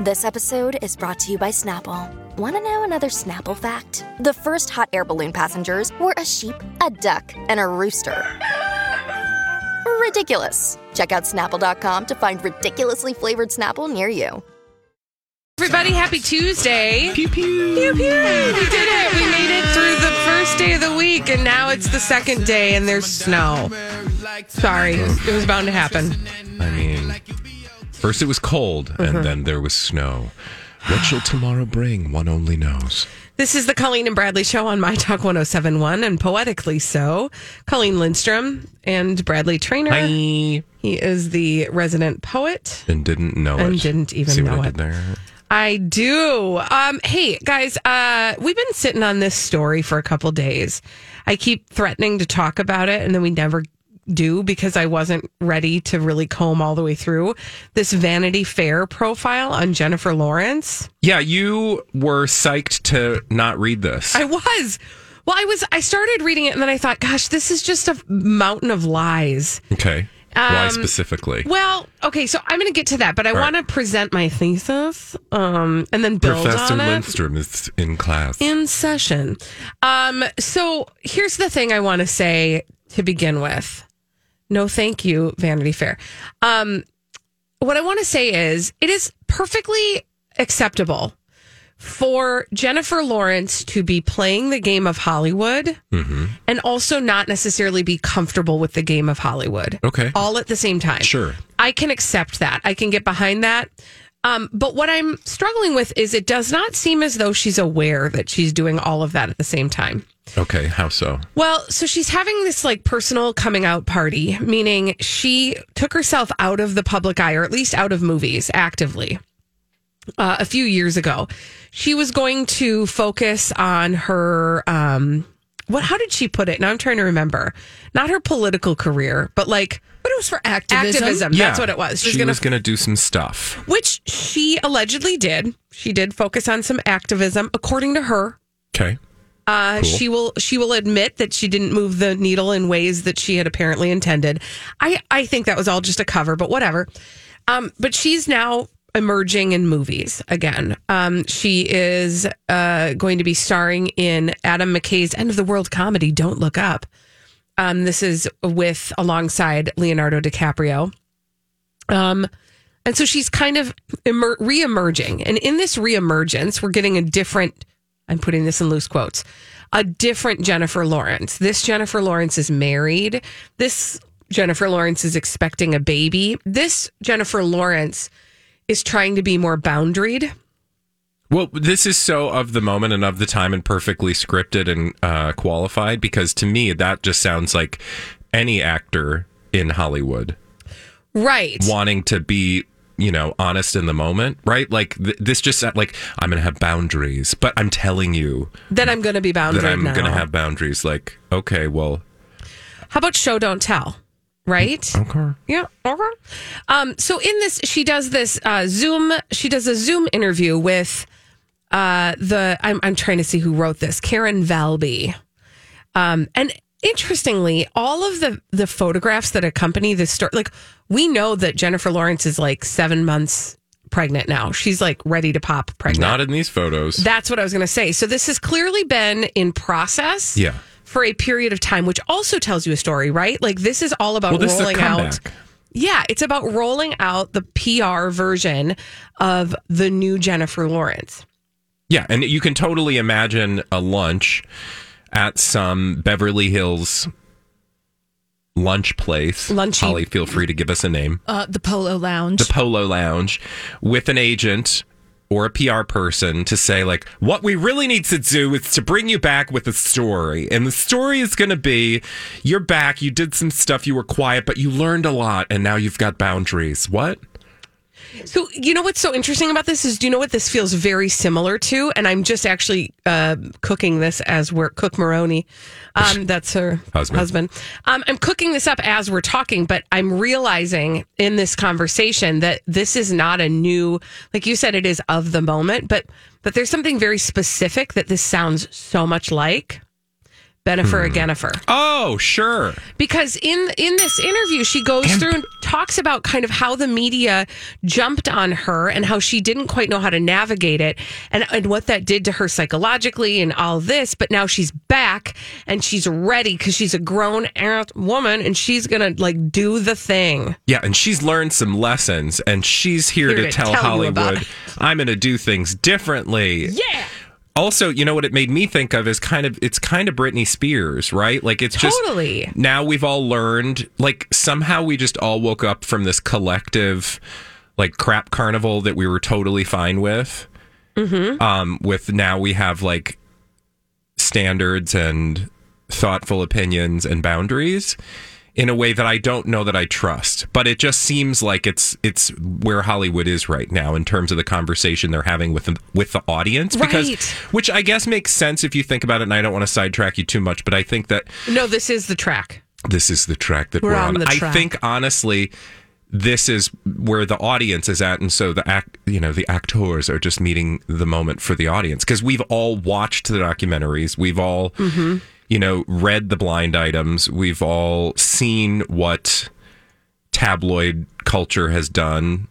This episode is brought to you by Snapple. Want to know another Snapple fact? The first hot air balloon passengers were a sheep, a duck, and a rooster. Ridiculous. Check out snapple.com to find ridiculously flavored Snapple near you. Everybody, happy Tuesday. Pew pew. Pew, pew. We did it. We made it through the first day of the week, and now it's the second day, and there's snow. Sorry, it was bound to happen. I mean, first it was cold, Uh-huh. and then there was snow. What shall tomorrow bring? One only knows. This is the Colleen and Bradley show on My Talk 1071, and poetically so. Colleen Lindstrom and Bradley Traynor. Hi. He is the resident poet. And didn't know it. And didn't even See know I it. I do. Um, hey guys, uh, we've been sitting on this story for a couple days. I keep threatening to talk about it, and then we never do because I wasn't ready to really comb all the way through this Vanity Fair profile on Jennifer Lawrence. Yeah, you were psyched to not read this. I was. Well, I was. I started reading it, and then I thought, gosh, this is just a mountain of lies. okay. Why Um, specifically? Well, okay, so I'm going to get to that, but I right. want to present my thesis, um, and then build Professor on it. Lindstrom is in class. in session. Um, so here's the thing I want to say to begin with. No, thank you, Vanity Fair. Um, what I want to say is it is perfectly acceptable for Jennifer Lawrence to be playing the game of Hollywood and also not necessarily be comfortable with the game of Hollywood. Okay. All at the same time. Sure. I can accept that. I can get behind that. Um, but what I'm struggling with is it does not seem as though she's aware that she's doing all of that at the same time. Okay, how so? Well, so she's having this like personal coming out party, meaning she took herself out of the public eye, or at least out of movies actively. Uh, a few years ago, she was going to focus on her. Um, what? How did she put it? Now I'm trying to remember. Not her political career, but like But it was for activism. activism. That's what it was. She She's gonna was going to do some stuff. which she allegedly did. She did focus on some activism, according to her. Okay. Uh, Cool. She will she will admit that she didn't move the needle in ways that she had apparently intended. I I think that was all just a cover, but whatever. Um, but she's now emerging in movies again. Um, she is uh, going to be starring in Adam McKay's End of the World comedy Don't Look Up. Um, this is with alongside Leonardo DiCaprio. Um, and so she's kind of emer- re-emerging. And in this re-emergence, we're getting a different, I'm putting this in loose quotes, a different Jennifer Lawrence. This Jennifer Lawrence is married. This Jennifer Lawrence is expecting a baby. This Jennifer Lawrence is trying to be more boundaried. Well, this is so of the moment and of the time and perfectly scripted and uh, qualified because to me, that just sounds like any actor in Hollywood Right. wanting to be, you know, honest in the moment, right? Like th- this just sound like I'm going to have boundaries, but I'm telling you That I'm going to be boundaried that I'm going to have boundaries. Like, okay, well, How about show don't tell? Right? okay. Yeah. Okay. Um, so in this, she does this uh, Zoom. She does a Zoom interview with uh, the. I'm I'm trying to see who wrote this. Karen Valby. Um, and interestingly, all of the the photographs that accompany this story, like we know that Jennifer Lawrence is like seven months pregnant now. She's like ready to pop pregnant. Not in these photos. That's what I was going to say. So this has clearly been in process. Yeah. For a period of time, which also tells you a story, right? Like this is all about well, this is a rolling out. Yeah, it's about rolling out the PR version of the new Jennifer Lawrence. Yeah, and you can totally imagine a lunch at some Beverly Hills lunch place. Lunchy. Holly, feel free to give us a name. Uh, the Polo Lounge. The Polo Lounge with an agent or a PR person to say like what we really need to do is to bring you back with a story. And the story is going to be you're back, you did some stuff, you were quiet, but you learned a lot and now you've got boundaries. What? So, you know what's so interesting about this is, do you know what this feels very similar to? And I'm just actually uh, cooking this as we're Cook Maroney. Um, that's her Husband. husband. Um, I'm cooking this up as we're talking, but I'm realizing in this conversation that this is not a new, like you said, it is of the moment, but but there's something very specific that this sounds so much like. Benifer Hmm. Agenifer Oh, sure. because in in this interview she goes through and talks about kind of how the media jumped on her and how she didn't quite know how to navigate it and and what that did to her psychologically and all this but now she's back and she's ready because she's a grown woman and she's gonna like do the thing Yeah, and she's learned some lessons, and she's here, Here to, to tell, tell Hollywood. I'm going to do things differently. yeah Also, you know what it made me think of is kind of it's kind of Britney Spears, right? Like it's just Totally. now we've all learned like somehow we just all woke up from this collective like crap carnival that we were totally fine with. Mm-hmm. Um, with now we have like standards and thoughtful opinions and boundaries in a way that I don't know that I trust. But it just seems like it's it's where Hollywood is right now in terms of the conversation they're having with the, with the audience because Right. which I guess makes sense if you think about it and I don't want to sidetrack you too much, but I think that no this is the track this is the track that We're we're, on on. I think honestly this is where the audience is at and so the act you know the actors are just meeting the moment for the audience because we've all watched the documentaries we've all Mm-hmm. You know read the blind items we've all seen what tabloid culture has done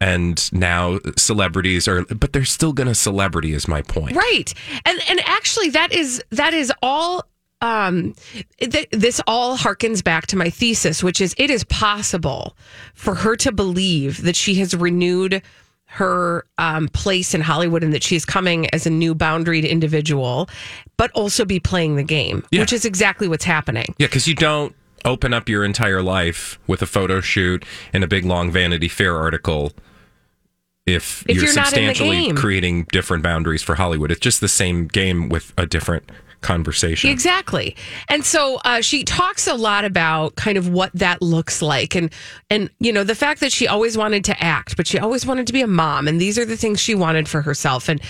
and now celebrities are but they're still gonna celebrity is my point Right. And and actually that is that is all um th- this all harkens back to my thesis which is it is possible for her to believe that she has renewed her um, place in Hollywood and that she's coming as a new boundaried individual, but also be playing the game, Yeah. which is exactly what's happening. Yeah, because you don't open up your entire life with a photo shoot and a big long Vanity Fair article if, If you're, you're not in the substantially creating different boundaries for Hollywood. It's just the same game with a different conversation. Exactly. And so uh, she talks a lot about kind of what that looks like and and you know the fact that she always wanted to act but she always wanted to be a mom and these are the things she wanted for herself and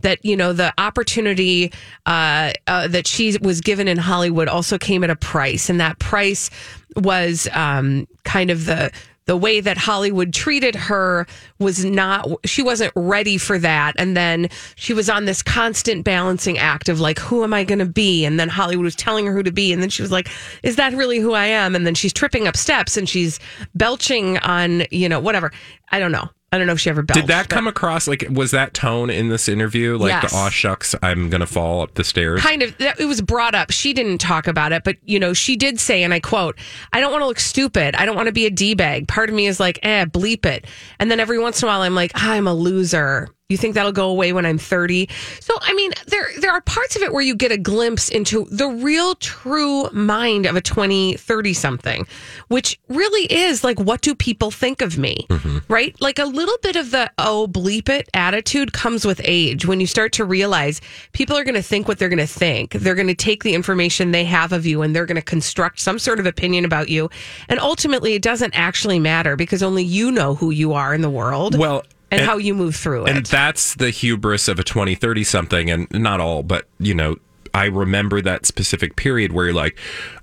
that you know the opportunity uh, uh, that she was given in Hollywood also came at a price and that price was um, kind of the the way that Hollywood treated her was not, she wasn't ready for that. And then she was on this constant balancing act of like, who am I going to be? And then Hollywood was telling her who to be. And then she was like, is that really who I am? And then she's tripping up steps and she's belching on, you know, whatever. I don't know. I don't know if she ever belched. Did that but come across like was that tone in this interview like Yes. the aw shucks I'm gonna fall up the stairs? kind of that- it was brought up she didn't talk about it but you know she did say and i quote i don't want to look stupid i don't want to be a d-bag part of me is like eh bleep it and then every once in a while i'm like i'm a loser you think that'll go away when i'm 30 so i mean there there are parts of it where you get a glimpse into the real true mind of a 20 30 something which really is like what do people think of me? Mm-hmm. Right? Like a little bit of the oh bleep it attitude comes with age. When you start to realize people are going to think what they're going to think they're going to take the information they have of you and they're going to construct some sort of opinion about you. And ultimately it doesn't actually matter because only you know who you are in the world. Well, and, and- how you move through it. And that's the hubris of a 20, 30 something, and not all, but you know, I remember that specific period where you're like,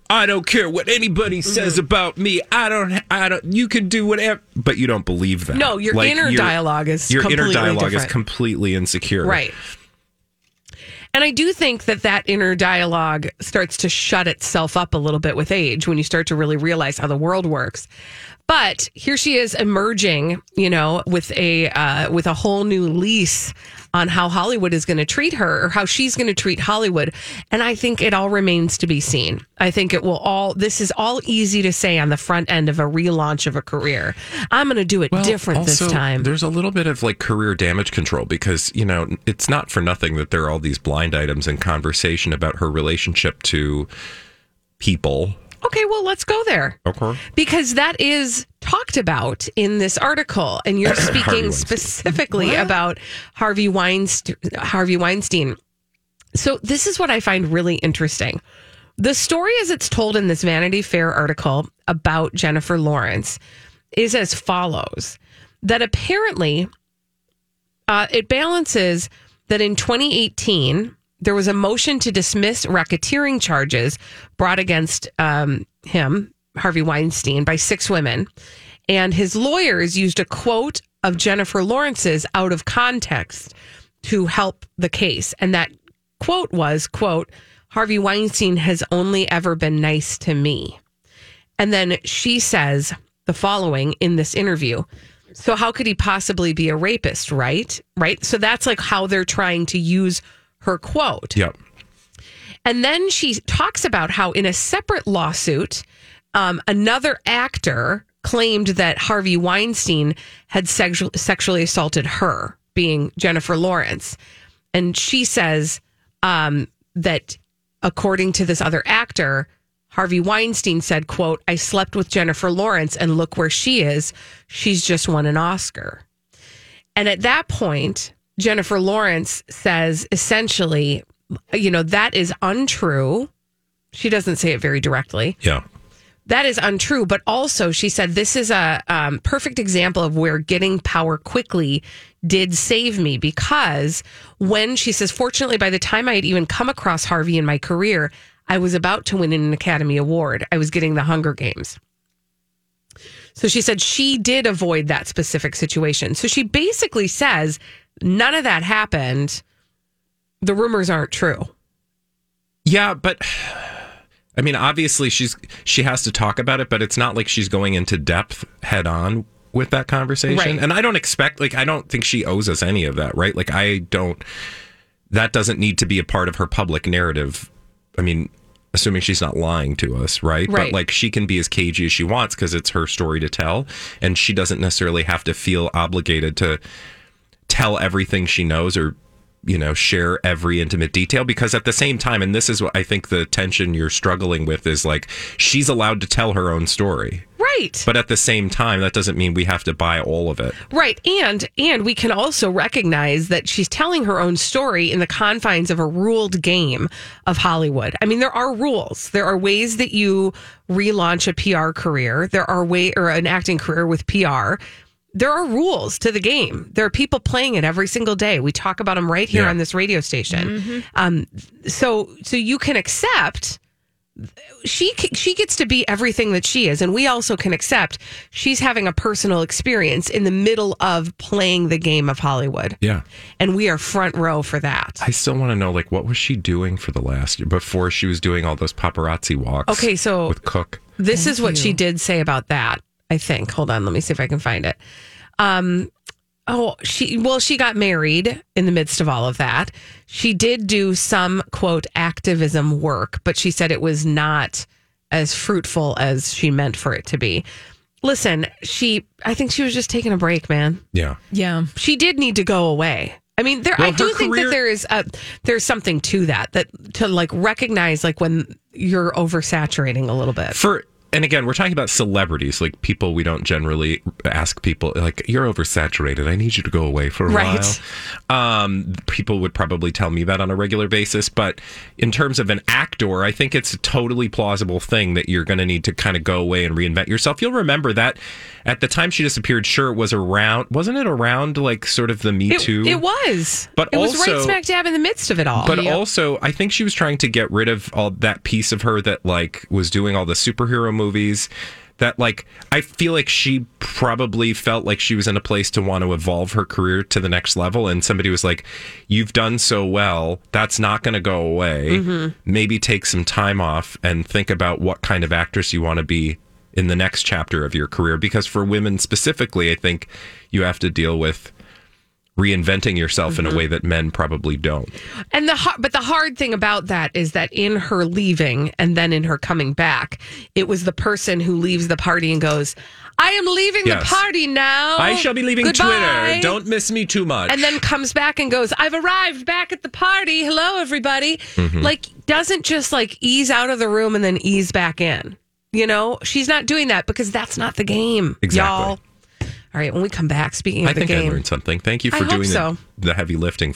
I don't care what anybody says Mm-hmm. about me. I don't, I don't, you can do whatever, but you don't believe that. No, your Like, inner your- dialogue is your inner dialogue is completely insecure. Right. And I do think that that inner dialogue starts to shut itself up a little bit with age when you start to really realize how the world works. But here she is emerging, you know, with a uh, with a whole new lease on how Hollywood is going to treat her or how she's going to treat Hollywood. And I think it all remains to be seen. I think it will all. This is all easy to say on the front end of a relaunch of a career. I'm going to do it Well, different this time. There's a little bit of like career damage control because, you know, it's not for nothing that there are all these blind items in conversation about her relationship to people. Okay, well, let's go there. Okay. because that is talked about in this article and you're speaking Weinstein. specifically about Harvey Weinstein Harvey Weinstein. So this is what I find really interesting. The story as it's told in this Vanity Fair article about Jennifer Lawrence is as follows. that apparently uh, it balances that in 2018 there was a motion to dismiss racketeering charges brought against um, him, Harvey Weinstein, by six women, and his lawyers used a quote of Jennifer Lawrence's out of context to help the case, and that quote was quote Harvey Weinstein has only ever been nice to me. And then she says the following in this interview. So how could he possibly be a rapist, right? Right? So that's like how they're trying to use her quote. Yep. And then she talks about how in a separate lawsuit, um, another actor claimed that Harvey Weinstein had sexu- sexually assaulted her, being Jennifer Lawrence. And she says um, that according to this other actor, Harvey Weinstein said, quote, I slept with Jennifer Lawrence and look where she is. She's just won an Oscar. And at that point, Jennifer Lawrence says essentially, you know, that is untrue. She doesn't say it very directly. Yeah. That is untrue. But also, she said, this is a um, perfect example of where getting power quickly did save me because when she says, fortunately, by the time I had even come across Harvey in my career, I was about to win an Academy Award. I was getting the Hunger Games. So she said she did avoid that specific situation. So she basically says none of that happened. The rumors aren't true. Yeah, but I mean, obviously she's she has to talk about it, but it's not like she's going into depth head on with that conversation. Right. And I don't expect like I don't think she owes us any of that, right? Like I don't that doesn't need to be a part of her public narrative. I mean, assuming she's not lying to us, right? Right. But like she can be as cagey as she wants because it's her story to tell, and she doesn't necessarily have to feel obligated to tell everything she knows or you know share every intimate detail because at the same time and this is what i think the tension you're struggling with is like she's allowed to tell her own story Right. but at the same time that doesn't mean we have to buy all of it Right. And and we can also recognize that she's telling her own story in the confines of a ruled game of Hollywood. I mean, there are rules. There are ways that you relaunch a PR career. There are way or an acting career with PR. There are rules to the game. There are people playing it every single day. We talk about them right here Yeah. on this radio station. Um, so so you can accept she she gets to be everything that she is and we also can accept she's having a personal experience in the middle of playing the game of Hollywood yeah and we are front row for that. i still want to know like what was she doing for the last year before she was doing all those paparazzi walks Okay, so with cook this is what she did say about that, I think. Hold on, let me see if I can find it. Um oh, she well she got married in the midst of all of that. She did do some quote activism work, but she said it was not as fruitful as she meant for it to be. Listen, she I think she was just taking a break, man. yeah Yeah. she did need to go away. I mean, there. I do her think career- that there is a there's something to that that to like recognize like when you're oversaturating a little bit. for and again we're talking about celebrities like people we don't generally ask people like you're oversaturated. I need you to go away for a Right. while. Um people would probably tell me that on a regular basis but in terms of an actor i think it's a totally plausible thing that you're going to need to kind of go away and reinvent yourself. You'll remember that at the time she disappeared sure it was around wasn't it around like sort of the me It, too? it was, But it was right smack dab in the midst of it all. but also, I think she was trying to get rid of all that piece of her that like was doing all the superhero movies. That like I feel like she probably felt like she was in a place to want to evolve her career to the next level, and somebody was like, "You've done so well. That's not going to go away. Mm-hmm. Maybe take some time off and think about what kind of actress you want to be." In the next chapter of your career, because for women specifically, I think you have to deal with reinventing yourself in a way that men probably don't. And the but the hard thing about that is that in her leaving and then in her coming back, it was the person who leaves the party and goes, "I am leaving Yes. the party now. I shall be leaving Goodbye." Twitter. Don't miss me too much. and then comes back and goes, I've arrived back at the party. Hello, everybody. Mm-hmm. Like, doesn't just like ease out of the room and then ease back in. You know, she's not doing that because that's not the game. Exactly. Y'all. All right, when we come back, speaking of the thing, I think I learned something. Thank you for doing so. the, the heavy lifting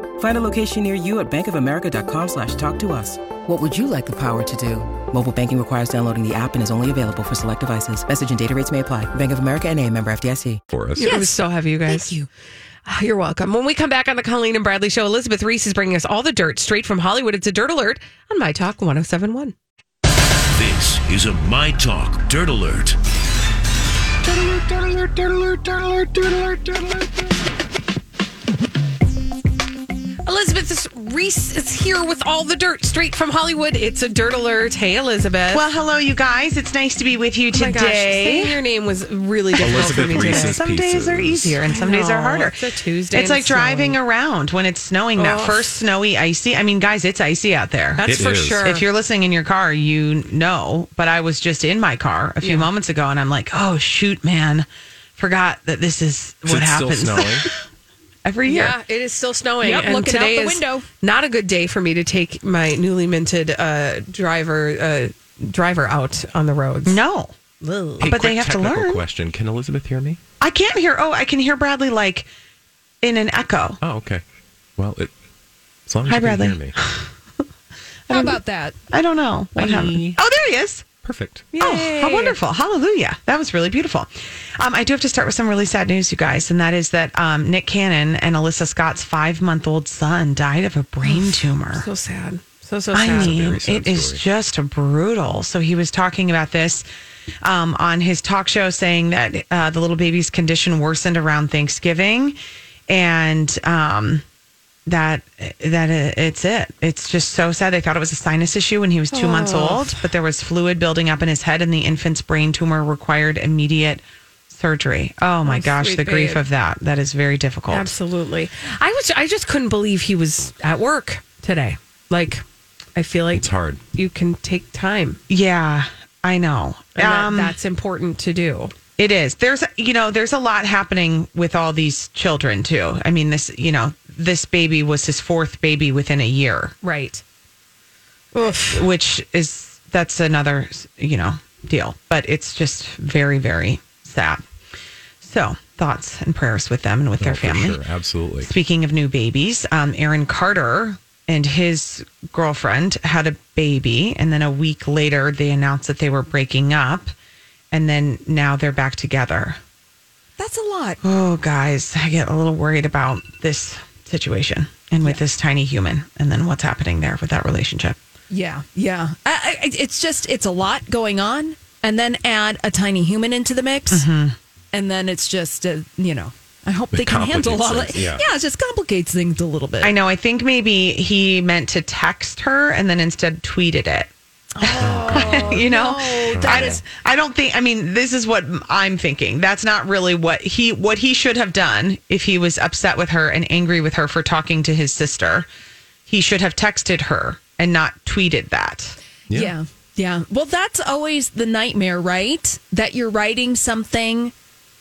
Find a location near you at bankofamerica.com slash talk to us. What would you like the power to do? Mobile banking requires downloading the app and is only available for select devices. Message and data rates may apply. Bank of America and a member FDIC. For us. It was so heavy, you guys. Thank you. Ah, You're welcome. When we come back on the Colleen and Bradley show, Elizabeth Reese is bringing us all the dirt straight from Hollywood. It's a dirt alert on My Talk 1071. This is a My Talk Dirt Alert. Dirt Alert, Dirt Alert, Dirt Alert, Dirt Alert, Dirt Alert, Dirt Alert. Elizabeth Reese is here with all the dirt straight from Hollywood. It's a dirt alert. Hey, Elizabeth. Well, hello, you guys. It's nice to be with you Oh my gosh, saying today. your name was really difficult for Elizabeth me today. Reese's Some days are Pieces. easier and some days are harder. It's a Tuesday It's and like driving snowing. around when it's snowing. That Ugh. first snowy, icy. I mean, guys, it's icy out there. That's It for is. sure. If you're listening in your car, you know. But I was just in my car a few Yeah. moments ago, and I'm like, oh shoot, man, forgot that this is Is what it still happens snowing? every year. Yeah, it is still snowing. Yep, and looking out today the is window. Not a good day for me to take my newly minted uh, driver uh, driver out on the roads. No, Hey, but they have to technical learn. question. Can Elizabeth hear me? I can't hear. Oh, I can hear Bradley like in an echo. Oh, okay. Well, it, as long as Hi, you can Bradley. hear me. How about that? I don't know what Hi. happened. Oh, there he is. Perfect. Oh, how wonderful. Hallelujah. That was really beautiful. Um, I do have to start with some really sad news, you guys, and that is that um, Nick Cannon and Alyssa Scott's five month old son died of a brain tumor. So sad. So, so I sad. mean, sad it is story. just brutal. So he was talking about this um, on his talk show, saying that uh, the little baby's condition worsened around Thanksgiving, and um, that that it's it. It's just so sad. They thought it was a sinus issue when he was two months old, but there was fluid building up in his head, and the infant's brain tumor required immediate surgery. Oh my Oh, gosh, sweet the grief of that. That is very difficult. Absolutely. I was. I just couldn't believe he was at work today. Like, I feel like It's hard. You can take time. Yeah, I know. And that- Um, that's important to do. It is. There's, you know, there's a lot happening with all these children too. I mean, this, you know, this baby was his fourth baby within a year, Right. Oof. which is that's another, you know, deal. But it's just very, very sad. So thoughts and prayers with them and with their Oh, for family. Sure, absolutely. Speaking of new babies, um, Aaron Carter and his girlfriend had a baby, and then a week later they announced that they were breaking up, and then now they're back together. That's a lot. Oh, guys, I get a little worried about this situation and with this tiny human, and then what's happening there with that relationship. Yeah, yeah. I, I, it's just it's a lot going on, and then add a tiny human into the mix, Mm-hmm. and then it's just uh, you know. I hope It they can handle all complicates of things, it. yeah. it just complicates things a little bit. I know. I think maybe he meant to text her and then instead tweeted it. Oh, you know, Oh, that I, is- I don't think. I mean, this is what I'm thinking. That's not really what he what he should have done if he was upset with her and angry with her for talking to his sister. He should have texted her and not tweeted that. Yeah. yeah. Well, that's always the nightmare, right? That you're writing something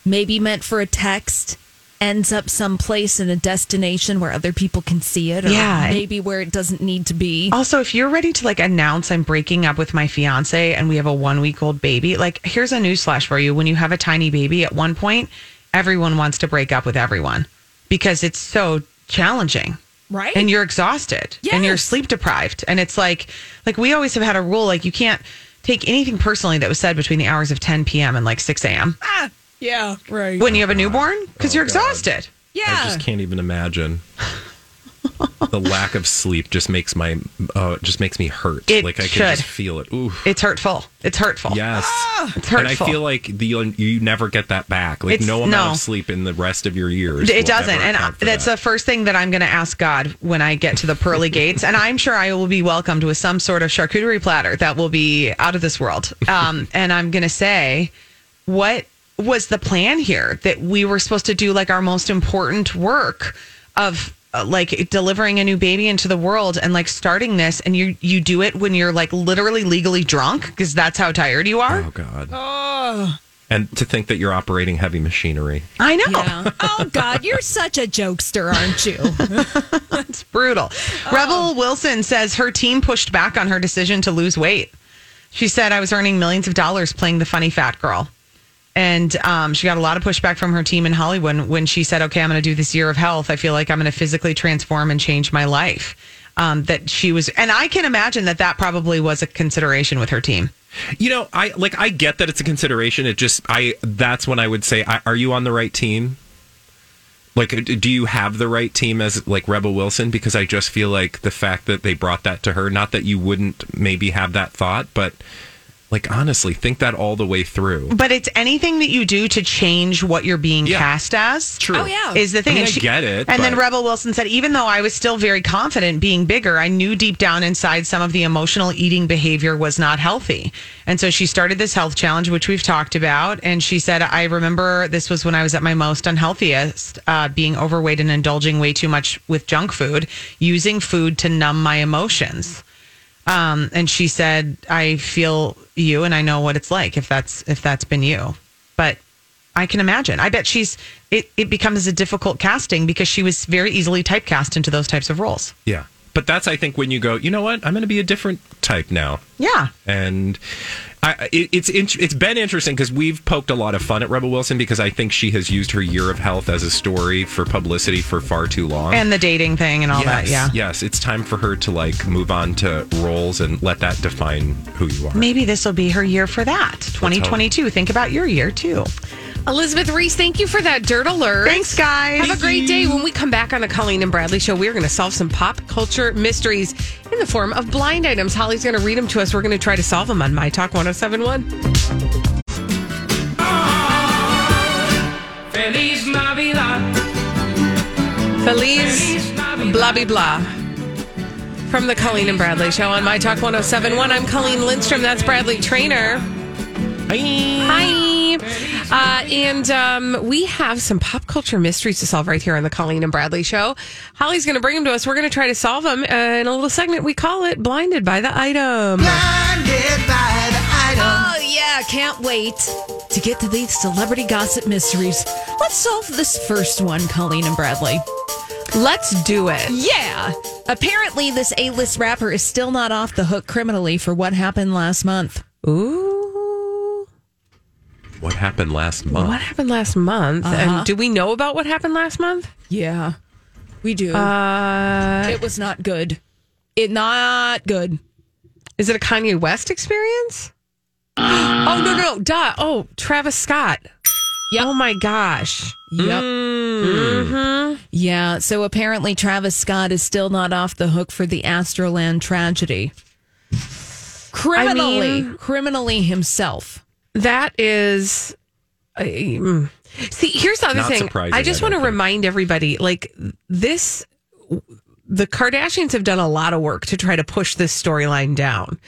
maybe meant for a text ends up someplace in a destination where other people can see it or Yeah. maybe where it doesn't need to be. Also, if you're ready to like announce I'm breaking up with my fiance and we have a one week old baby, like here's a newsflash for you. When you have a tiny baby, at one point, everyone wants to break up with everyone because it's so challenging. Right. And you're exhausted and you're sleep deprived. And it's like, like we always have had a rule, like you can't take anything personally that was said between the hours of 10 p.m. and like 6 a.m. Ah, yeah, right. when you have a newborn because Oh, you're God. exhausted. yeah. I just can't even imagine. the lack of sleep just makes my uh, just makes me hurt. It like I should. can just feel it. Ooh. It's hurtful. It's hurtful. Yes. It's hurtful. And I feel like the you never get that back. Like It's- no amount no. of sleep in the rest of your years. It doesn't. And account for that's that. the first thing that I'm going to ask God when I get to the pearly gates. And I'm sure I will be welcomed with some sort of charcuterie platter that will be out of this world. Um, and I'm going to say, what was the plan here? That we were supposed to do like our most important work of uh, like delivering a new baby into the world and like starting this and you you do it when you're like literally legally drunk because that's how tired you are. Oh God. And to think that you're operating heavy machinery. I know. Yeah. Oh God, you're such a jokester, aren't you? It's brutal. Rebel Wilson says her team pushed back on her decision to lose weight. She said, I was earning millions of dollars playing the funny fat girl. And um, she got a lot of pushback from her team in Hollywood when she said, Okay, I'm going to do this year of health. I feel like I'm going to physically transform and change my life. Um, that she was, and I can imagine that that probably was a consideration with her team. You know, I like I get that it's a consideration. It just I that's when I would say, I, are you on the right team? Like, do you have the right team as like Rebel Wilson? Because I just feel like the fact that they brought that to her, not that you wouldn't maybe have that thought, but like honestly, think that all the way through. But it's anything that you do to change what you're being Yeah. cast as. True. Oh, yeah. Is the thing. I mean, And I get it, And then Rebel Wilson said, even though I was still very confident being bigger, I knew deep down inside some of the emotional eating behavior was not healthy. And so she started this health challenge, which we've talked about. And she said, I remember this was when I was at my most unhealthiest, uh, being overweight and indulging way too much with junk food, using food to numb my emotions. Um, and she said, I feel you and I know what it's like if that's if that's been you. But I can imagine. I bet she's it, it becomes a difficult casting because she was very easily typecast into those types of roles. Yeah. But that's I think when you go, you know what? I'm going to be a different type now. Yeah. and I, it, it's it's been interesting because we've poked a lot of fun at Rebel Wilson because I think she has used her year of health as a story for publicity for far too long. And the dating thing and all that. yes, Yeah. yes, it's time for her to like move on to roles and let that define who you are. Maybe this will be her year for that. 2022. Think about your year too. Elizabeth Reese, thank you for that dirt alert. Thanks, guys. Have a great day. When we come back on the Colleen and Bradley show, we're going to solve some pop culture mysteries in the form of blind items. Holly's going to read them to us. We're going to try to solve them on My Talk oh 1071. Feliz Navidad. Feliz blah blah blah. From the Colleen and Bradley show on My Talk 1071. I'm Colleen Lindstrom. That's Bradley Traynor. Hi. Uh, and um, we have some pop culture mysteries to solve right here on the Colleen and Bradley show. Holly's going to bring them to us. We're going to try to solve them uh, in a little segment. We call it Blinded by the Item. Oh yeah, can't wait to get to these celebrity gossip mysteries. Let's solve this first one, Colleen and Bradley. Let's do it. Yeah. Apparently, this A-list rapper is still not off the hook criminally for what happened last month. Ooh. What happened last month? What happened last month? And do we know about what happened last month? Yeah, we do. Uh, it was not good. It not good. is it a Kanye West experience? Oh no no duh! Oh Travis Scott. Yep. Oh my gosh. Yep. Mm-hmm. Yeah. So apparently, Travis Scott is still not off the hook for the Astroland tragedy. Criminally, mean- criminally himself. That is. uh, mm. See, here's the other Not thing. I just I want to think. remind everybody, like this. The Kardashians have done a lot of work to try to push this storyline down,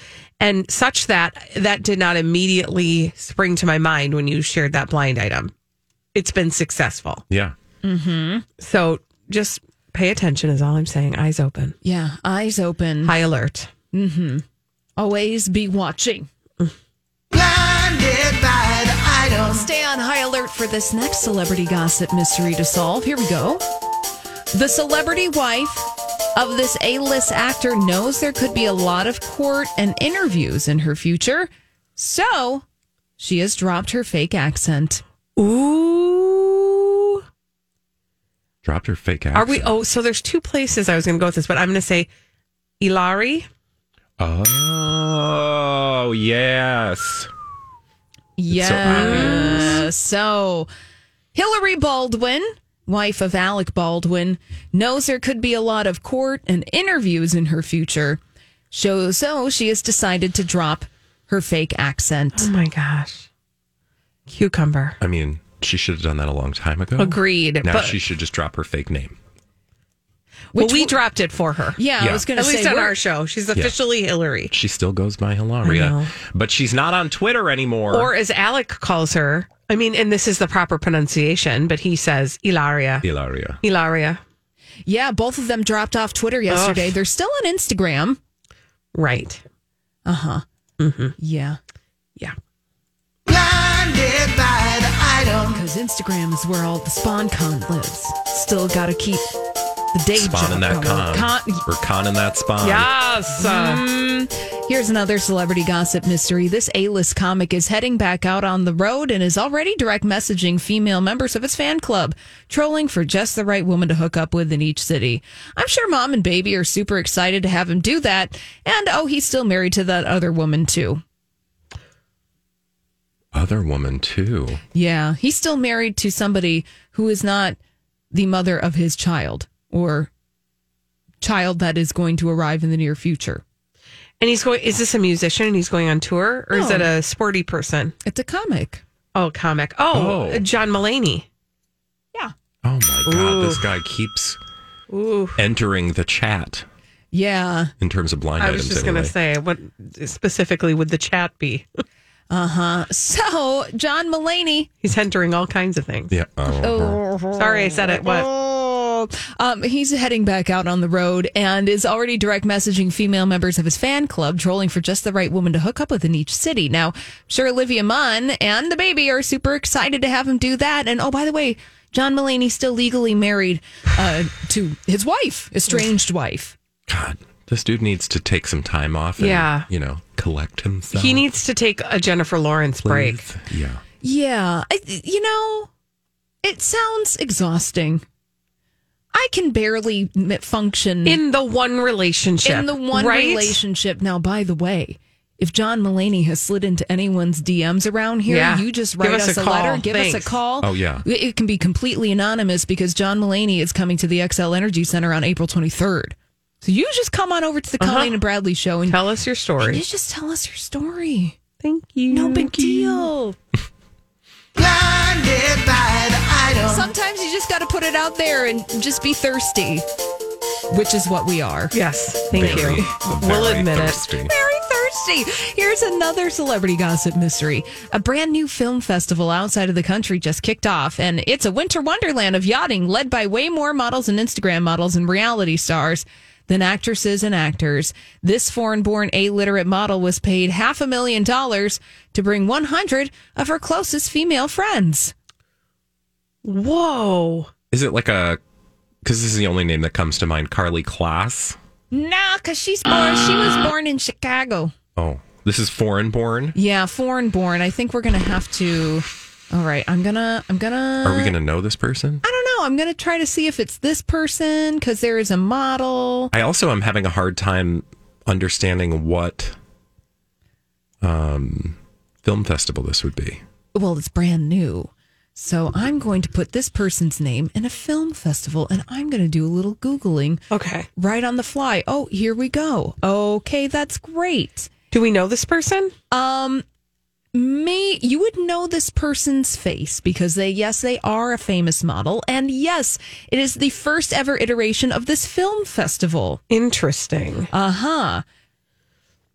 and such that that did not immediately spring to my mind when you shared that blind item. It's been successful, Yeah. Mm-hmm. so just pay attention. Is all I'm saying. Eyes open, Yeah, eyes open. high alert. Mm-hmm. Always be watching. Stay on high alert for this next celebrity gossip mystery to solve. Here we go. The celebrity wife of this A list actor knows there could be a lot of court and interviews in her future. So she has dropped her fake accent. Ooh. Dropped her fake accent. Are we? Oh, so there's two places I was going to go with this, but I'm going to say Ilari. Oh, yes. Yeah. So, Hillary Baldwin wife of Alec Baldwin, knows there could be a lot of court and interviews in her future. So, so she has decided to drop her fake accent. Oh my gosh. Cucumber. I mean, she should have done that a long time ago. Agreed. Now but, she should just drop her fake name. well, we w- dropped it for her. Yeah, I was going to say. At least on our show. She's officially Hillary. She still goes by Hilaria, but she's not on Twitter anymore. Or as Alec calls her, I mean, and this is the proper pronunciation, but he says Ilaria. Ilaria. Ilaria. Yeah, both of them dropped off Twitter yesterday. They're still on Instagram. Right. Uh huh. Mm-hmm. Yeah. Yeah. Because Instagram is where all the spawn con lives. Still got to keep the day Spawn job in that con. Con- Or con in that spawn. Yes. Here's another celebrity gossip mystery. This A-list comic is heading back out on the road and is already direct messaging female members of his fan club, trolling for just the right woman to hook up with in each city. I'm sure mom and baby are super excited to have him do that. And oh, he's still married to that other woman too. Other woman, too. Yeah, he's still married to somebody who is not the mother of his child or child that is going to arrive in the near future. And he's going, is this a musician and he's going on tour or is it a sporty person? It's a comic. Oh, comic. Oh, Oh. John Mulaney. Yeah. Oh my God, this guy keeps Ooh. entering the chat Yeah. in terms of blind I items. was just anyway. going to say, what specifically would the chat be? Uh huh. So, John Mulaney He's entering all kinds of things. Yeah. Oh. Sorry, I said it. What? Um, he's heading back out on the road and is already direct messaging female members of his fan club, trolling for just the right woman to hook up with in each city. Now, I'm sure Olivia Munn and the baby are super excited to have him do that. And oh, by the way, John Mulaney's still legally married uh, to his wife, estranged wife. God, this dude needs to take some time off. And, Yeah. You know, collect himself. He needs to take a Jennifer Lawrence break. Yeah. Yeah, I, you know, it sounds exhausting. I can barely function In the one relationship. in the one right? relationship. Now, by the way, if John Mulaney has slid into anyone's DMs around here, Yeah. you just Give write us us, a a, letter, call. give us a call. Oh, yeah. It, it can be completely anonymous because John Mulaney is coming to the Xcel Energy Center on April 23rd. So you just come on over to the uh-huh. Colleen and Bradley show and Tell us your story. you story. just tell us your story. Thank you. No big deal. Sometimes you just got to put it out there and just be thirsty, which is what we are. Yes. Thank Very, you. We'll very admit thirsty. it. Very thirsty. Here's another celebrity gossip mystery. A brand new film festival outside of the country just kicked off, and it's a winter wonderland of yachting led by way more models and Instagram models and reality stars than actresses and actors. This foreign born illiterate model was paid half a million dollars to bring 100 of her closest female friends. Whoa. Is it like a, because this is the only name that comes to mind, Karlie Kloss? Nah, because she's born, she was born in Chicago. Oh, this is foreign born? Yeah, foreign born. I think we're gonna have to. All right, I'm gonna. I'm gonna. Are we going to know this person? I don't know. I'm gonna try to see if it's this person because there is a model. I also am having a hard time understanding what um, film festival this would be. Well, it's brand new, so I'm going to put this person's name in a film festival, and I'm gonna do a little googling Okay. right on the fly. Oh, here we go. Okay, that's great. Do we know this person? Um, me, you would know this person's face because they, yes, they are a famous model, and yes, it is the first ever iteration of this film festival. Interesting. Uh huh.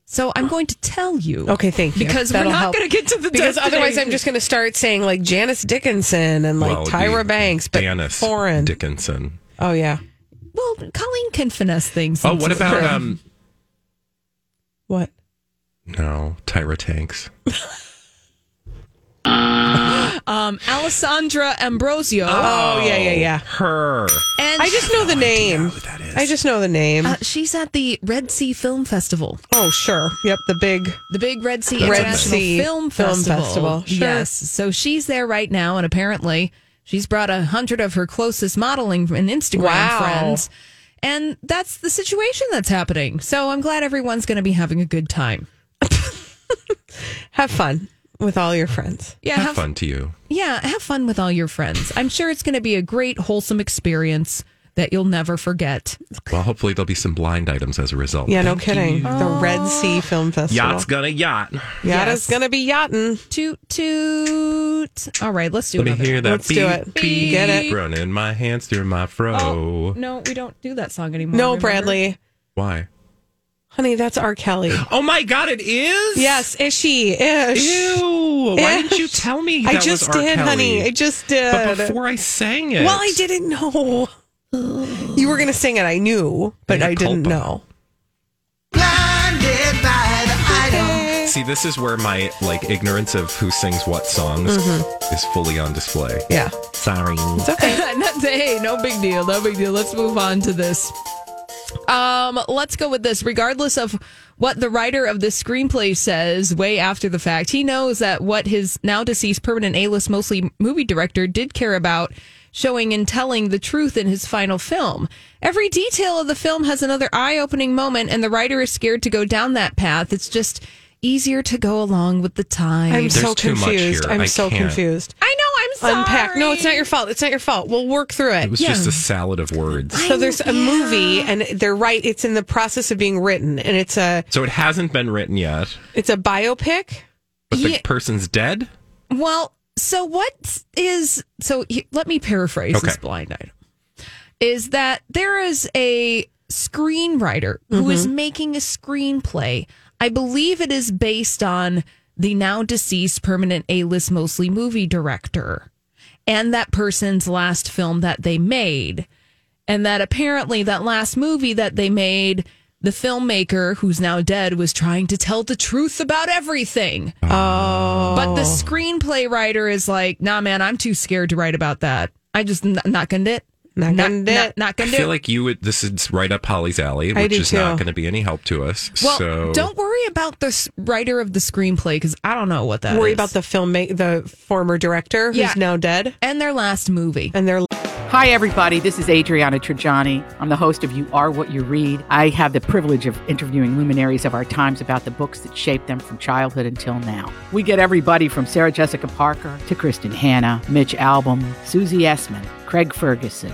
So I'm going to tell you. Okay, thank you. Because That'll we're not going to get to the Because otherwise, I'm just going to start saying like Janice Dickinson and like Well, Tyra Banks, but Janice foreign. Dickinson. oh yeah. Well, Colleen can finesse things. Oh, what it. about um? What? No, Tyra Tanks. um, Alessandra Ambrosio? Oh yeah, yeah, yeah. Her. and I just know the name. who that is. I just know the name. uh, she's at the Red Sea Film Festival. oh sure. Yep. The big. The big Red Sea Red International Sea Film Film Festival. Festival, sure. Yes. So she's there right now, and apparently she's brought a hundred of her closest modeling and Instagram Wow. friends. And that's the situation that's happening. So I'm glad everyone's going to be having a good time. Have fun. with all your friends. Yeah, Have fun to you. Yeah, have fun with all your friends. I'm sure it's going to be a great, wholesome experience that you'll never forget. Well, hopefully there'll be some blind items as a result. Yeah, no kidding. The Red Sea Film Festival. Yacht's gonna yacht. Yacht Yes. is gonna be yachting. Toot toot. All right, let's do it. Let me another. hear that Let's beep, do it. beep, Get it. running my hands through my fro. Oh, no, we don't do that song anymore. No, remember? Bradley. Why? Honey, that's R. Kelly. Oh my god, it is. yes, ishy ish. Ew! Why Ish. didn't you tell me? I just was R. did, Kelly? honey. I just did. But before I sang it, well, I didn't know. You were going to sing it. I knew, but I didn't culpa. know. See, this is where my like ignorance of who sings what songs mm-hmm. is fully on display. Yeah. Sorry. It's okay. Hey, no big deal. No big deal. Let's move on to this. Um, let's go with this. Regardless of what the writer of the screenplay says way after the fact, he knows that what his now deceased permanent A-list mostly movie director did care about showing and telling the truth in his final film. Every detail of the film has another eye-opening moment and the writer is scared to go down that path. It's just easier to go along with the time. I'm so There's too much confused. I'm I so can't. confused. I know, I'm sorry. Unpack. No, it's not your fault. It's not your fault. We'll work through it. It was just a salad of words. so there's a movie, and they're right. It's in the process of being written, and it's a So it hasn't been written yet, it's a biopic. but the Yeah. person's dead. Well, so what is so? he- Let me paraphrase this Okay. blind item. Is that there is a screenwriter who is mm-hmm. making a screenplay? I believe it is based on the now deceased permanent A-list mostly movie director and that person's last film that they made. And that apparently that last movie that they made, the filmmaker who's now dead was trying to tell the truth about everything. Oh, But the screenplay writer is like, nah, man, I'm too scared to write about that. I just n- not gonna do it. Not gonna do not, it. not I gonna do feel it. like you would. This is right up Holly's alley, I which do is not going to be any help to us. well, so don't worry about the writer of the screenplay because I don't know what that worry is. about the film, the former director who's Yeah. now dead, and their last movie. and they're Hi, everybody. This is Adriana Trigiani. I'm the host of You Are What You Read. I have the privilege of interviewing luminaries of our times about the books that shaped them from childhood until now. We get everybody from Sarah Jessica Parker to Kristin Hannah, Mitch Albom, Susie Essman, Craig Ferguson,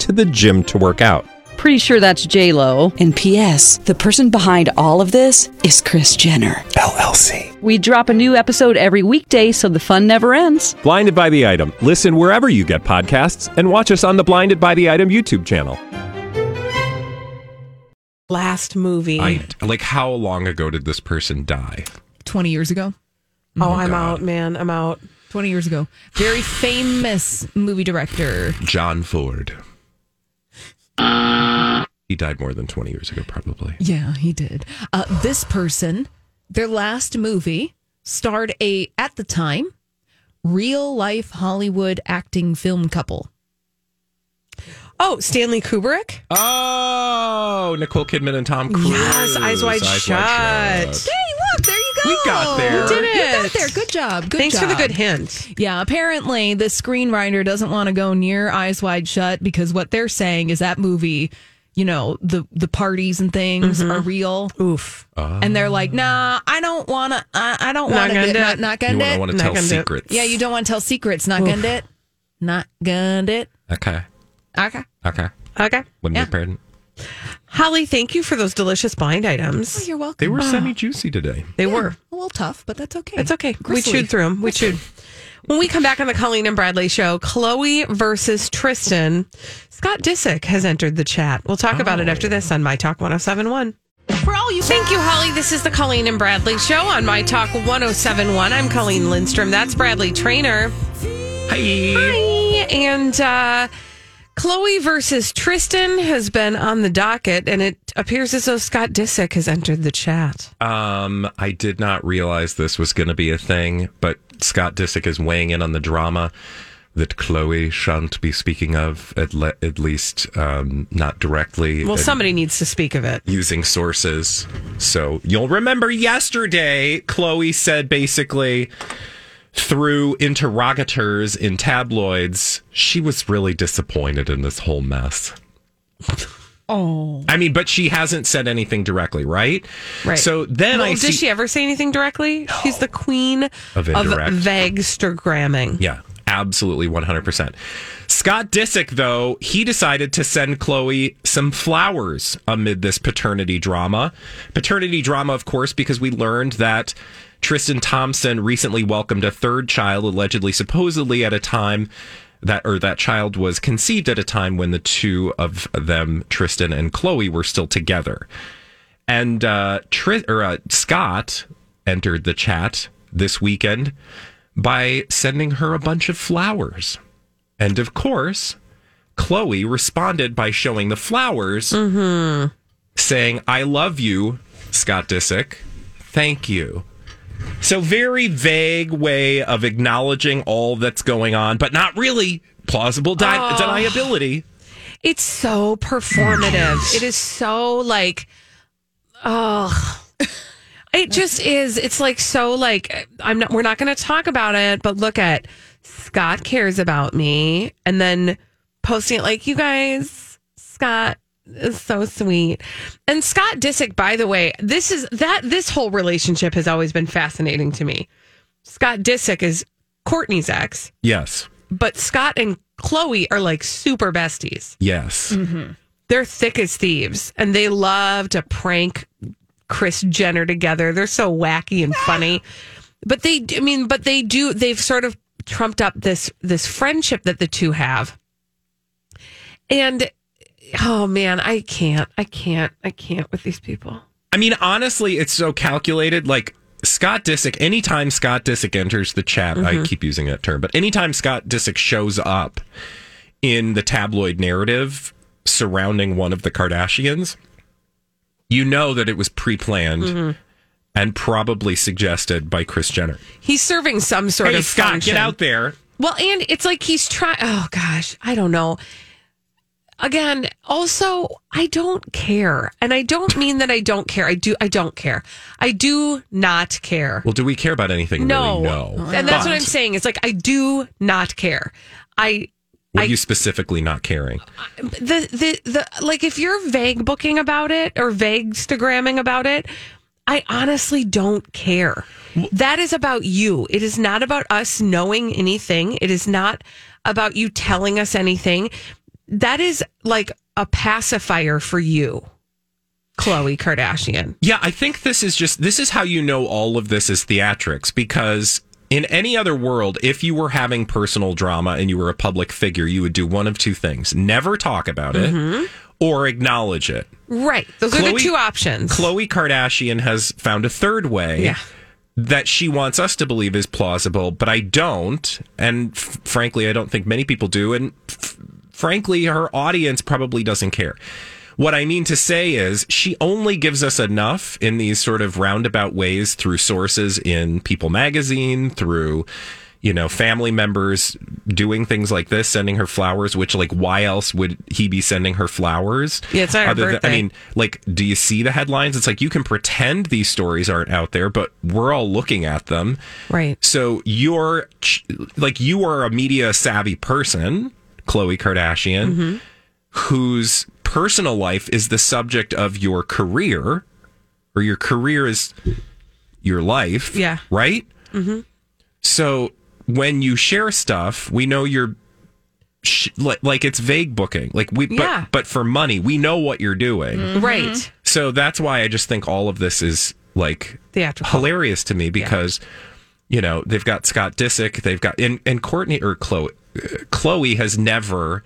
to the gym to work out. Pretty sure that's J Lo. And P.S. The person behind all of this is Kris Jenner LLC. We drop a new episode every weekday, so the fun never ends. Blinded by the item. Listen wherever you get podcasts, and watch us on the Blinded by the Item YouTube channel. last movie. I like. How long ago did this person die? Twenty years ago. oh, oh I'm out, man. I'm out. Twenty years ago. Very famous movie director. John Ford. He died more than twenty years ago, probably. Yeah, he did. Uh, this person, their last movie starred a at the time real life Hollywood acting film couple. Oh, Stanley Kubrick. Oh, Nicole Kidman and Tom Cruise. Yes, Eyes Wide Shut. Hey, look, there you go. We got there. We did You got it. there. Good job. Good Thanks job. for the good hint. Yeah, apparently the screenwriter doesn't want to go near Eyes Wide Shut because what they're saying is that movie, you know, the the parties and things Mm-hmm. are real. Oof. And they're like, nah, I don't want to. I, I don't Not want gonna to. do Not, it. not gonna. don't do want to tell gonna it. secrets. Yeah, you don't want to tell secrets. Not gonna do it. Not gonna do it. Okay. Okay. Okay. Okay. Wouldn't Yeah. be pardon. Holly, thank you for those delicious blind items. Oh, you're welcome. They were semi juicy today. They were. a little tough, but that's okay. It's okay. Gristly. We chewed through them. We chewed. When we come back on the Colleen and Bradley show, Khloe versus Tristan, Scott Disick has entered the chat. We'll talk about it after this on My Talk 1071. For all you Thank you, Holly. This is the Colleen and Bradley show on My Talk 1071. I'm Colleen Lindstrom. That's Bradley Traynor. Hi. Hi. And uh, Khloe versus Tristan has been on the docket, and it appears as though Scott Disick has entered the chat. Um, I did not realize this was going to be a thing, but Scott Disick is weighing in on the drama that Khloe shan't be speaking of, at, le- at least um, not directly. Well, somebody needs to speak of it. using sources. So you'll remember yesterday, Chloe said basically through interrogators in tabloids, she was really disappointed in this whole mess. Oh. I mean, but she hasn't said anything directly, right? Right. So then well, I did see. she ever say anything directly? She's the queen Of of, indirect. vagstagramming. Yeah, absolutely 100%. Scott Disick, though, he decided to send Khloe some flowers amid this paternity drama. Paternity drama, of course, because we learned that Tristan Thompson recently welcomed a third child, allegedly, supposedly at a time that, or that child was conceived at a time when the two of them, Tristan and Khloe, were still together. And uh, or, uh, Scott entered the chat this weekend by sending her a bunch of flowers. And of course, Khloe responded by showing the flowers, saying, I love you, Scott Disick. Thank you. So, very vague way of acknowledging all that's going on, but not really plausible di- Oh. deniability. It's so performative. it is so like, oh, it just is. It's like so like I'm not. We're not going to talk about it, but look at Scott cares about me, and then posting it like you guys. Scott is so sweet, and Scott Disick. By the way, this is that this whole relationship has always been fascinating to me. Scott Disick is Kourtney's ex, Yes. but Scott and Khloe are like super besties Yes. Mm-hmm. they're thick as thieves and they love to prank Kris Jenner together. They're so wacky and funny. But they I mean, but they do they've sort of trumped up this this friendship that the two have. And oh man, I can't. I can't. I can't with these people. I mean, honestly, it's so calculated. Like Scott Disick, anytime Scott Disick enters the chat, I mm-hmm. keep using that term, but anytime Scott Disick shows up in the tabloid narrative surrounding one of the Kardashians, you know that it was pre planned mm-hmm. and probably suggested by Kris Jenner. He's serving some sort hey, of Scott, function. get out there. Well, and it's like he's trying. Oh gosh, I don't know. Again, also, I don't care, and I don't mean that I don't care. I do. I don't care. I do not care. Well, do we care about anything? no, Really? No. and that's what I'm saying. It's like I do not care. I What I- are you specifically not caring? the the the like if you're vague booking about it or vague Instagramming about it, I honestly don't care. That is about you. It is not about us knowing anything. It is not about you telling us anything. That is like a pacifier for you, Khloe Kardashian. Yeah, I think this is just this is how you know all of this is theatrics because in any other world, if you were having personal drama and you were a public figure, you would do one of two things: never talk about it mm-hmm. or acknowledge it. Right. Those are the two options. Khloe Kardashian has found a third way. Yeah. That she wants us to believe is plausible, but I don't. And f- frankly, I don't think many people do. And f- frankly, her audience probably doesn't care. What I mean to say is, she only gives us enough in these sort of roundabout ways through sources in People magazine, through, you know, family members doing things like this, sending her flowers, which, like, why else would he be sending her flowers? Yeah, it's not her Other than- I mean, like, do you see the headlines? It's like you can pretend these stories aren't out there, but we're all looking at them. Right. So you're like you are a media savvy person, Khloe Kardashian, Mm-hmm. whose personal life is the subject of your career, or your career is your life. Yeah. Right. Mm-hmm. So when you share stuff, we know you're. Sh- like, like it's vague booking, like we, but, Yeah. but for money, we know what you're doing. Right. So that's why I just think all of this is like Theatrical. hilarious to me because you know they've got Scott Disick, they've got and, and Kourtney or Khloe. Khloe has never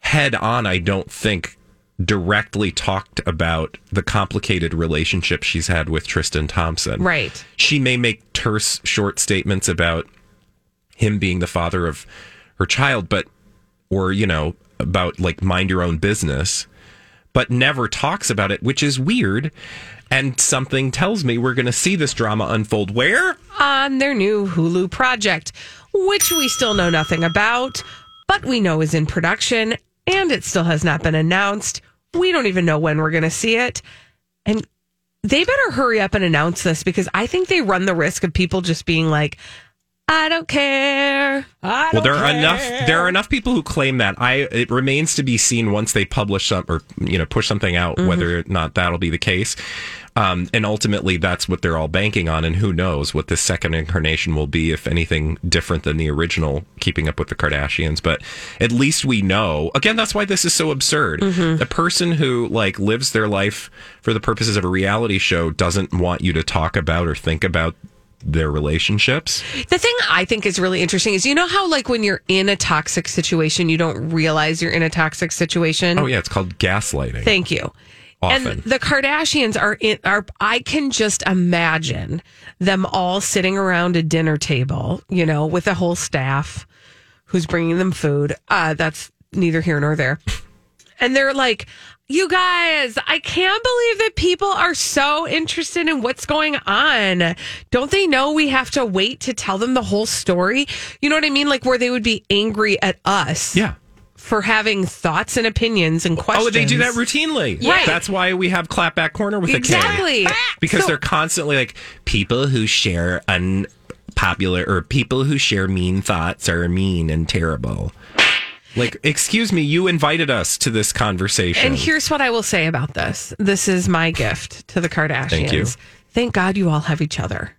head on, I don't think, directly talked about the complicated relationship she's had with Tristan Thompson. Right. She may make terse, short statements about him being the father of her child, but or you know about like mind your own business but never talks about it, which is weird. And something tells me we're going to see this drama unfold where? on their new Hulu project, which we still know nothing about, but we know is in production and it still has not been announced. We don't even know when we're going to see it. And they better hurry up and announce this because I think they run the risk of people just being like, I don't care. I Well, don't there are care." enough. There are enough people who claim that. I. It remains to be seen once they publish some or you know push something out Mm-hmm. whether or not that'll be the case. Um, and ultimately, that's what they're all banking on. And who knows what this second incarnation will be, if anything different than the original, Keeping Up with the Kardashians. But at least we know. Again, that's why this is so absurd. Mm-hmm. A person who like lives their life for the purposes of a reality show doesn't want you to talk about or think about their relationships. The thing I think is really interesting is you know how, like, when you're in a toxic situation, you don't realize you're in a toxic situation? Oh yeah, it's called gaslighting. Thank you. Often. And the Kardashians are in are I can just imagine them all sitting around a dinner table, you know, with a whole staff who's bringing them food. Uh that's neither here nor there. And they're like, "You guys, I can't believe that people are so interested in what's going on. Don't they know we have to wait to tell them the whole story?" You know what I mean? Like where they would be angry at us yeah. for having thoughts and opinions and questions. Oh, they do that routinely. Right. That's why we have clapback corner with the Exactly. K. Because So- they're constantly like people who share unpopular or people who share mean thoughts are mean and terrible. Like, excuse me, you invited us to this conversation. And here's what I will say about this. This is my gift to the Kardashians. Thank you. Thank God you all have each other.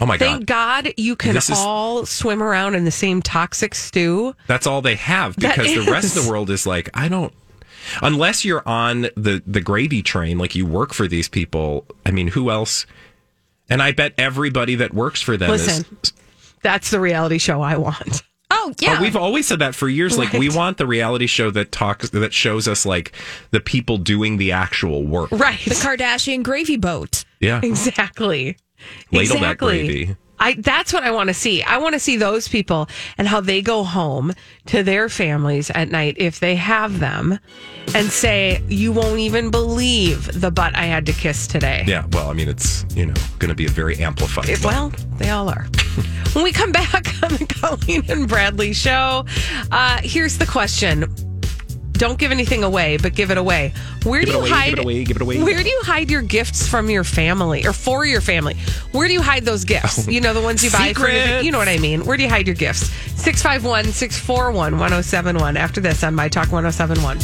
oh my Thank god, Thank God you can is- all swim around in the same toxic stew. that's all they have because the rest of the world is like, I don't. Unless you're on the the gravy train, like you work for these people. I mean, who else? And I bet everybody that works for them is Listen, that's the reality show I want. Oh yeah. Oh, we've always said that for years. Like we want the reality show that talks that shows us like the people doing the actual work. Right. the Kardashian gravy boat. Yeah. Exactly. Ladle that exactly. gravy. I that's what I want to see. I want to see those people and how they go home to their families at night if they have them and say, "You won't even believe the butt I had to kiss today." Yeah. Well, I mean, it's you know going to be a very amplified. It- well, they all are. when we come back on the Colleen and Bradley show, uh, here's the question. Don't give anything away, but give it away. Where Give do you away, hide? give it away, give it away. Where do you hide your gifts from your family or for your family? Where do you hide those gifts? Oh. You know, the ones you buy for you know what I mean. Where do you hide your gifts? 651 641 1071. After this on My Talk 1071.